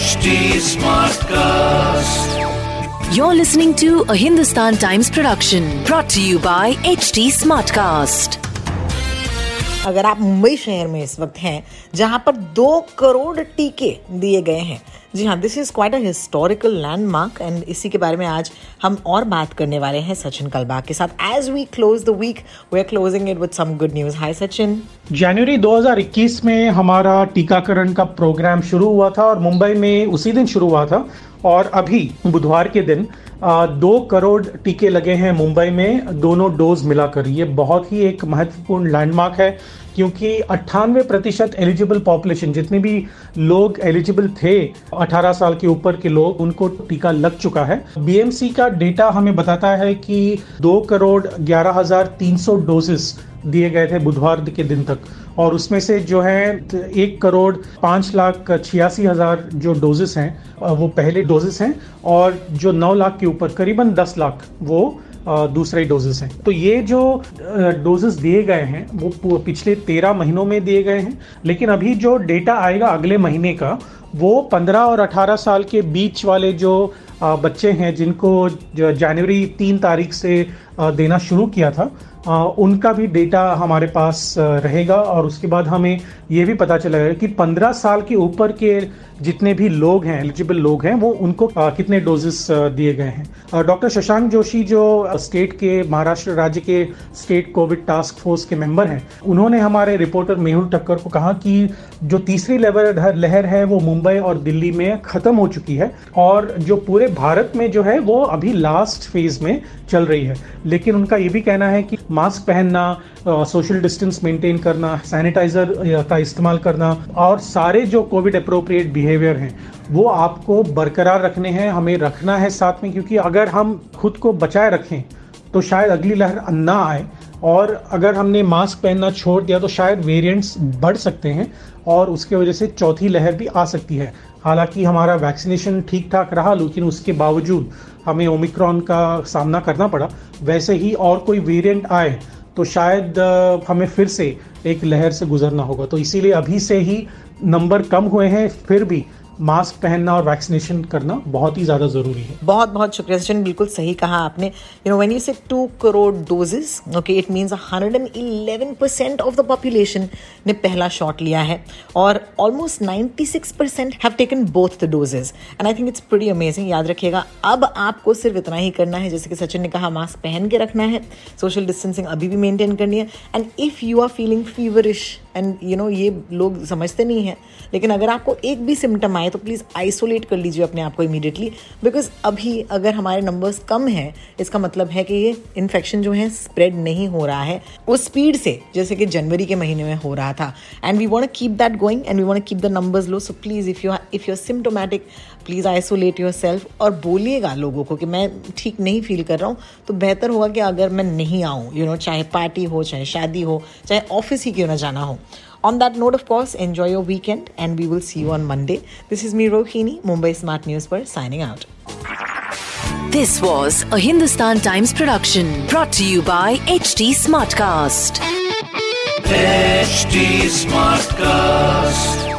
HD Smartcast. You're listening to a Hindustan Times production brought to you by HD Smartcast. अगर आप मुंबई शहर में इस वक्त हैं जहाँ पर दो करोड़ टीके दिए गए हैं जी हाँ this is quite a historical landmark and इसी के बारे में आज हम और बात करने वाले हैं सचिन कलबाग के साथ। As we close the week we are closing it with some good news hi Sachin जनवरी 2021 में हमारा टीकाकरण का प्रोग्राम शुरू हुआ था और मुंबई में उसी दिन शुरू हुआ था और अभी बुधवार के दिन आ, दो करोड़ टीके लगे हैं मुंबई में। दोनों डोज मिलाकर। ये बहुत ही एक महत्वपूर्ण लैंडमार्क है। क्योंकि अट्ठानवे प्रतिशत एलिजिबल पॉपुलेशन जितने भी लोग एलिजिबल थे 18 साल के ऊपर के लोग, उनको टीका लग चुका है। बीएमसी का डेटा हमें बताता है कि दो करोड़ ग्यारह हज़ार तीन सौ डोजेस दिए गए थे बुधवार के दिन तक। और उसमें से जो है, एक करोड़ पाँच लाख छियासी हज़ार जो डोजेस हैं, वो पहले डोजेस हैं, और जो नौ लाख के ऊपर, करीबन दस लाख वो दूसरे डोजेस हैं। तो ये जो डोजेस दिए गए हैं, वो पिछले तेरह महीनों में दिए गए हैं, लेकिन अभी जो डेटा आएगा अगले महीने का वो पंद्रह और अठारह साल के बीच वाले जो बच्चे हैं, जिनको जनवरी तीन तारीख से देना शुरू किया था उनका भी डेटा हमारे पास रहेगा और उसके बाद हमें ये भी पता चलेगा कि 15 साल के ऊपर के जितने भी लोग हैं एलिजिबल लोग हैं, वो उनको कितने डोजेस दिए गए हैं। डॉक्टर शशांक जोशी जो स्टेट के, महाराष्ट्र राज्य के स्टेट कोविड टास्क फोर्स के मेंबर हैं, उन्होंने हमारे रिपोर्टर मेहुल टक्कर को कहा कि जो तीसरी लेवल लहर है, वो मुंबई और दिल्ली में खत्म हो चुकी है और जो पूरे भारत में जो है वो अभी लास्ट फ़ेज़ में चल रही है। लेकिन उनका ये भी कहना है कि मास्क पहनना सोशल डिस्टेंस मेंटेन करना सैनिटाइजर का इस्तेमाल करना और सारे जो कोविड अप्रोप्रिएट बिहेवियर हैं, वो आपको बरकरार रखने हैं, हमें रखना है साथ में क्योंकि अगर हम खुद को बचाए रखें तो शायद अगली लहर ना आए। और अगर हमने मास्क पहनना छोड़ दिया तो शायद वेरिएंट्स बढ़ सकते हैं और उसके वजह से चौथी लहर भी आ सकती है। हालाँकि हमारा वैक्सीनेशन ठीक ठाक रहा, लेकिन उसके बावजूद हमें ओमिक्रॉन का सामना करना पड़ा। वैसे ही और कोई वेरिएंट आए तो शायद हमें फिर से एक लहर से गुजरना होगा। तो इसीलिए अभी से ही नंबर कम हुए हैं, फिर भी मास्क पहनना और वैक्सीनेशन करना बहुत ही ज़्यादा ज़रूरी है। बहुत बहुत शुक्रिया। सचिन, बिल्कुल सही कहा आपने। You know when you say two crore doses okay it means 111 percent of the population ने पहला शॉट लिया है और almost 96 percent have taken both the doses and I think it's pretty amazing याद रखिएगा, अब आपको सिर्फ़ इतना ही करना है, जैसे कि सचिन ने कहा मास्क पहन के रखना है सोशल डिस्टेंसिंग अभी भी मेंटेन करनी है। And if you are feeling feverish and you know ये लोग समझते नहीं हैं। लेकिन अगर आपको एक भी सिम्टम आए तो प्लीज़ आइसोलेट कर लीजिए अपने आप को इमीडिएटली बिकॉज़ अभी अगर हमारे नंबर्स कम हैं, इसका मतलब है कि ये इन्फेक्शन जो है स्प्रेड नहीं हो रहा है। उस स्पीड से, जैसे कि जनवरी के महीने में हो रहा था। And we want keep that going and we want keep the numbers low so please if you if you are symptomatic please isolate yourself और बोलिएगा लोगों को कि मैं ठीक नहीं फील कर रहा हूँ। तो बेहतर होगा कि अगर मैं नहीं आऊँ यू नो चाहे पार्टी हो, चाहे शादी हो, चाहे ऑफ़िस ही क्यों ना जाना हो। On that note, of course, enjoy your weekend and we will see you on Monday. This is me, Rohini, Mumbai Smart News for signing out. This was a Hindustan Times production brought to you by HT Smartcast. HD Smartcast.